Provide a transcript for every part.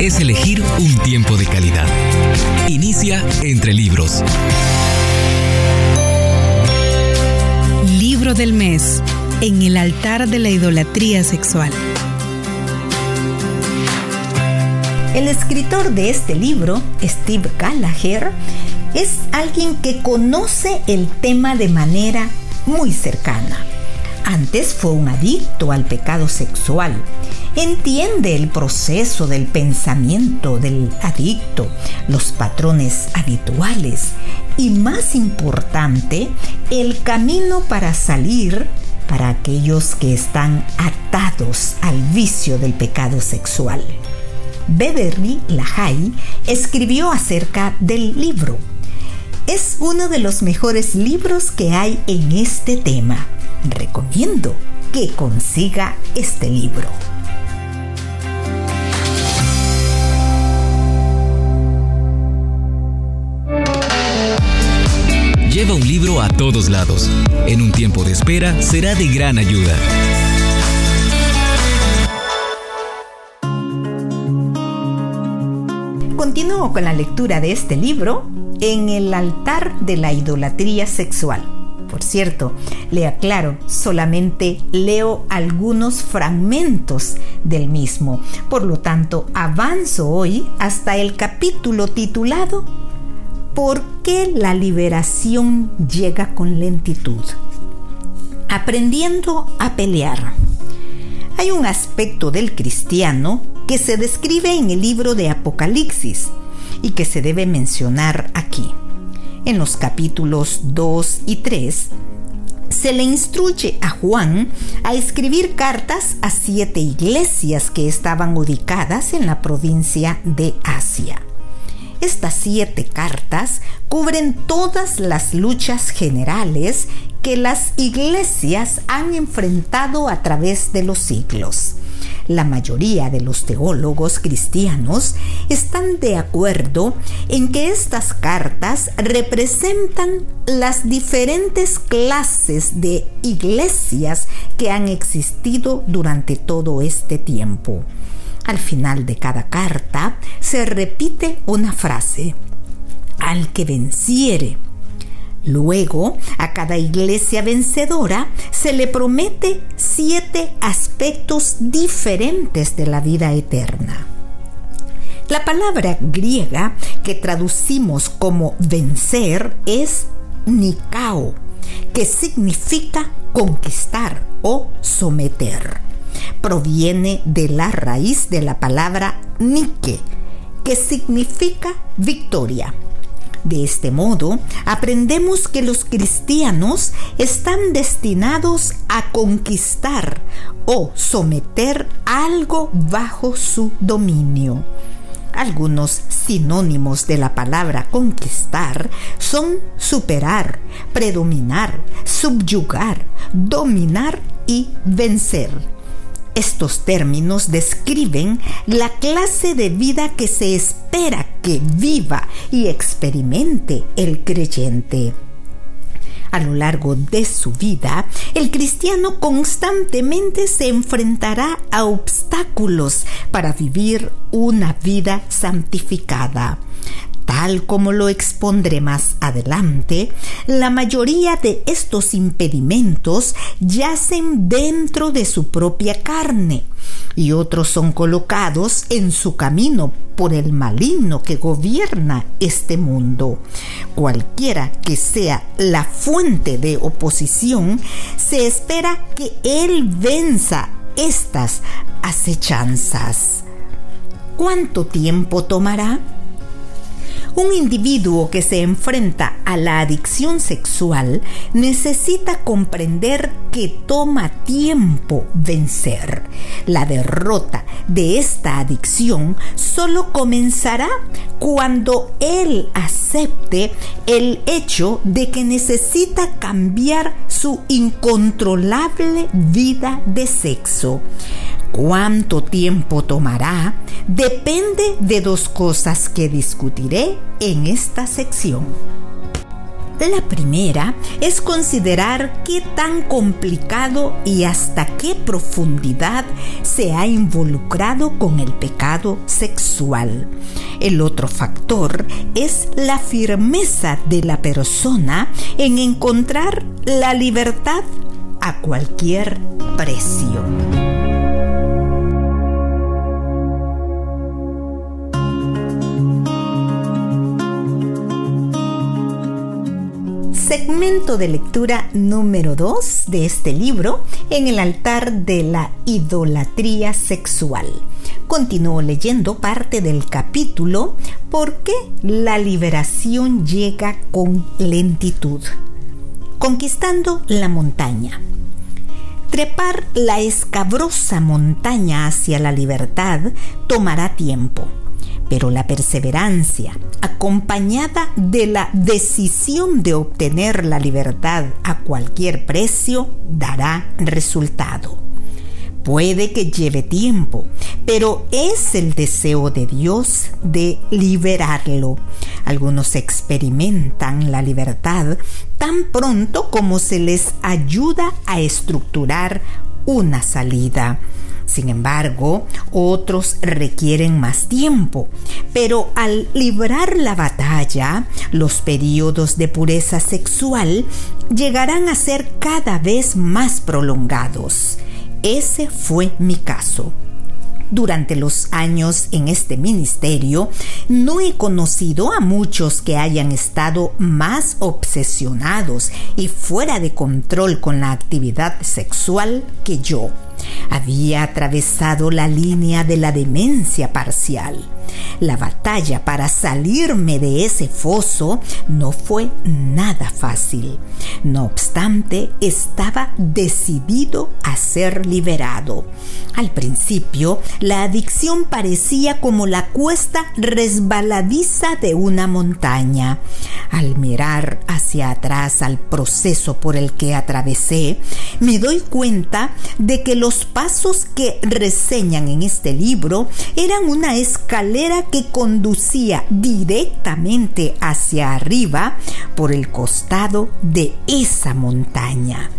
es elegir un tiempo de calidad. Inicia entre libros. Libro del mes en el altar de la idolatría sexual. El escritor de este libro, Steve Gallagher, es alguien que conoce el tema de manera muy cercana. Antes fue un adicto al pecado sexual. Entiende el proceso del pensamiento del adicto, los patrones habituales y más importante, el camino para salir para aquellos que están atados al vicio del pecado sexual. Beverly Lahai escribió acerca del libro. Es uno de los mejores libros que hay en este tema. Recomiendo que consiga este libro. Lleva un libro a todos lados. En un tiempo de espera será de gran ayuda. Continúo con la lectura de este libro en el altar de la idolatría sexual. Por cierto, le aclaro, solamente leo algunos fragmentos del mismo. Por lo tanto, avanzo hoy hasta el capítulo titulado ¿Por qué la liberación llega con lentitud? Aprendiendo a pelear. Hay un aspecto del cristiano que se describe en el libro de Apocalipsis y que se debe mencionar aquí. En los capítulos 2 y 3 se le instruye a Juan a escribir cartas a siete iglesias que estaban ubicadas en la provincia de Asia. Estas siete cartas cubren todas las luchas generales que las iglesias han enfrentado a través de los siglos. La mayoría de los teólogos cristianos están de acuerdo en que estas cartas representan las diferentes clases de iglesias que han existido durante todo este tiempo. Al final de cada carta se repite una frase, al que venciere. Luego, a cada iglesia vencedora se le promete siete aspectos diferentes de la vida eterna. La palabra griega que traducimos como vencer es nikao, que significa conquistar o someter proviene de la raíz de la palabra Nike, que significa victoria. De este modo, aprendemos que los cristianos están destinados a conquistar o someter algo bajo su dominio. Algunos sinónimos de la palabra conquistar son superar, predominar, subyugar, dominar y vencer. Estos términos describen la clase de vida que se espera que viva y experimente el creyente. A lo largo de su vida, el cristiano constantemente se enfrentará a obstáculos para vivir una vida santificada. Tal como lo expondré más adelante, la mayoría de estos impedimentos yacen dentro de su propia carne y otros son colocados en su camino por el maligno que gobierna este mundo. Cualquiera que sea la fuente de oposición, se espera que él venza estas acechanzas. ¿Cuánto tiempo tomará? Un individuo que se enfrenta a la adicción sexual necesita comprender que toma tiempo vencer. La derrota de esta adicción solo comenzará cuando él acepte el hecho de que necesita cambiar su incontrolable vida de sexo. ¿Cuánto tiempo tomará? Depende de dos cosas que discutiré en esta sección. La primera es considerar qué tan complicado y hasta qué profundidad se ha involucrado con el pecado sexual. El otro factor es la firmeza de la persona en encontrar la libertad a cualquier precio. Segmento de lectura número 2 de este libro en el altar de la idolatría sexual. Continúo leyendo parte del capítulo ¿Por qué la liberación llega con lentitud? Conquistando la montaña. Trepar la escabrosa montaña hacia la libertad tomará tiempo pero la perseverancia, acompañada de la decisión de obtener la libertad a cualquier precio, dará resultado. Puede que lleve tiempo, pero es el deseo de Dios de liberarlo. Algunos experimentan la libertad tan pronto como se les ayuda a estructurar una salida. Sin embargo, otros requieren más tiempo, pero al librar la batalla, los periodos de pureza sexual llegarán a ser cada vez más prolongados. Ese fue mi caso. Durante los años en este ministerio, no he conocido a muchos que hayan estado más obsesionados y fuera de control con la actividad sexual que yo. Había atravesado la línea de la demencia parcial. La batalla para salirme de ese foso no fue nada fácil. No obstante, estaba decidido a ser liberado. Al principio, la adicción parecía como la cuesta resbaladiza de una montaña. Al mirar hacia atrás al proceso por el que atravesé, me doy cuenta de que los pasos que reseñan en este libro eran una escalera que conducía directamente hacia arriba por el costado de esa montaña.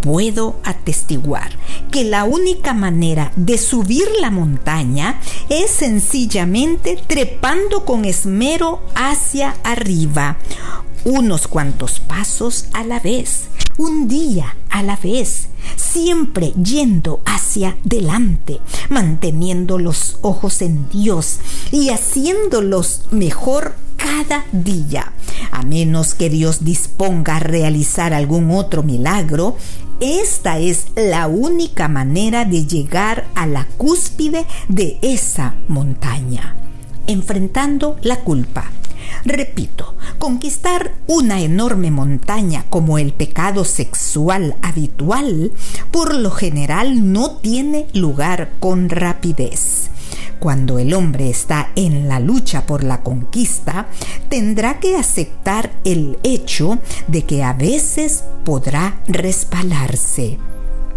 Puedo atestiguar que la única manera de subir la montaña es sencillamente trepando con esmero hacia arriba, unos cuantos pasos a la vez, un día a la vez, siempre yendo hacia delante, manteniendo los ojos en Dios y haciéndolos mejor cada día. A menos que Dios disponga a realizar algún otro milagro, esta es la única manera de llegar a la cúspide de esa montaña, enfrentando la culpa Repito, conquistar una enorme montaña como el pecado sexual habitual por lo general no tiene lugar con rapidez. Cuando el hombre está en la lucha por la conquista, tendrá que aceptar el hecho de que a veces podrá resbalarse.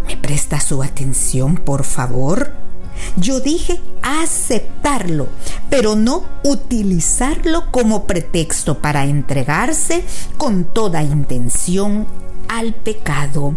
¿Me presta su atención, por favor? Yo dije aceptarlo, pero no utilizarlo como pretexto para entregarse con toda intención al pecado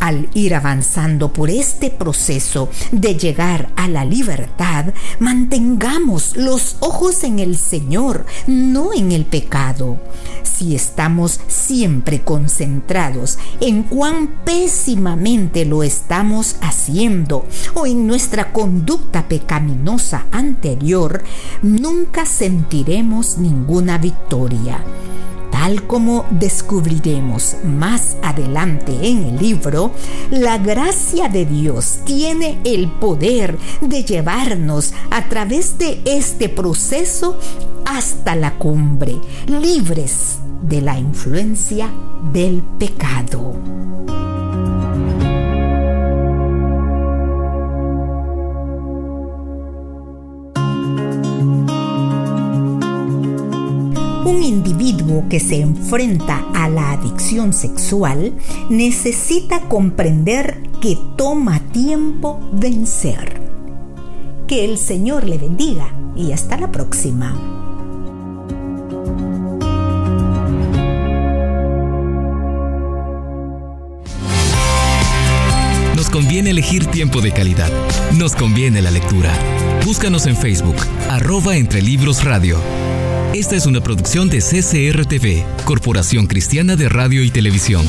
al ir avanzando por este proceso de llegar a la libertad, mantengamos los ojos en el Señor, no en el pecado. Si estamos siempre concentrados en cuán pésimamente lo estamos haciendo o en nuestra conducta pecaminosa anterior, nunca sentiremos ninguna victoria tal como descubriremos más adelante en el libro, la gracia de Dios tiene el poder de llevarnos a través de este proceso hasta la cumbre, libres de la influencia del pecado. un individuo que se enfrenta a la adicción sexual necesita comprender que toma tiempo vencer. Que el Señor le bendiga y hasta la próxima. Nos conviene elegir tiempo de calidad. Nos conviene la lectura. Búscanos en Facebook, arroba entre libros radio. Esta es una producción de CCRTV, Corporación Cristiana de Radio y Televisión.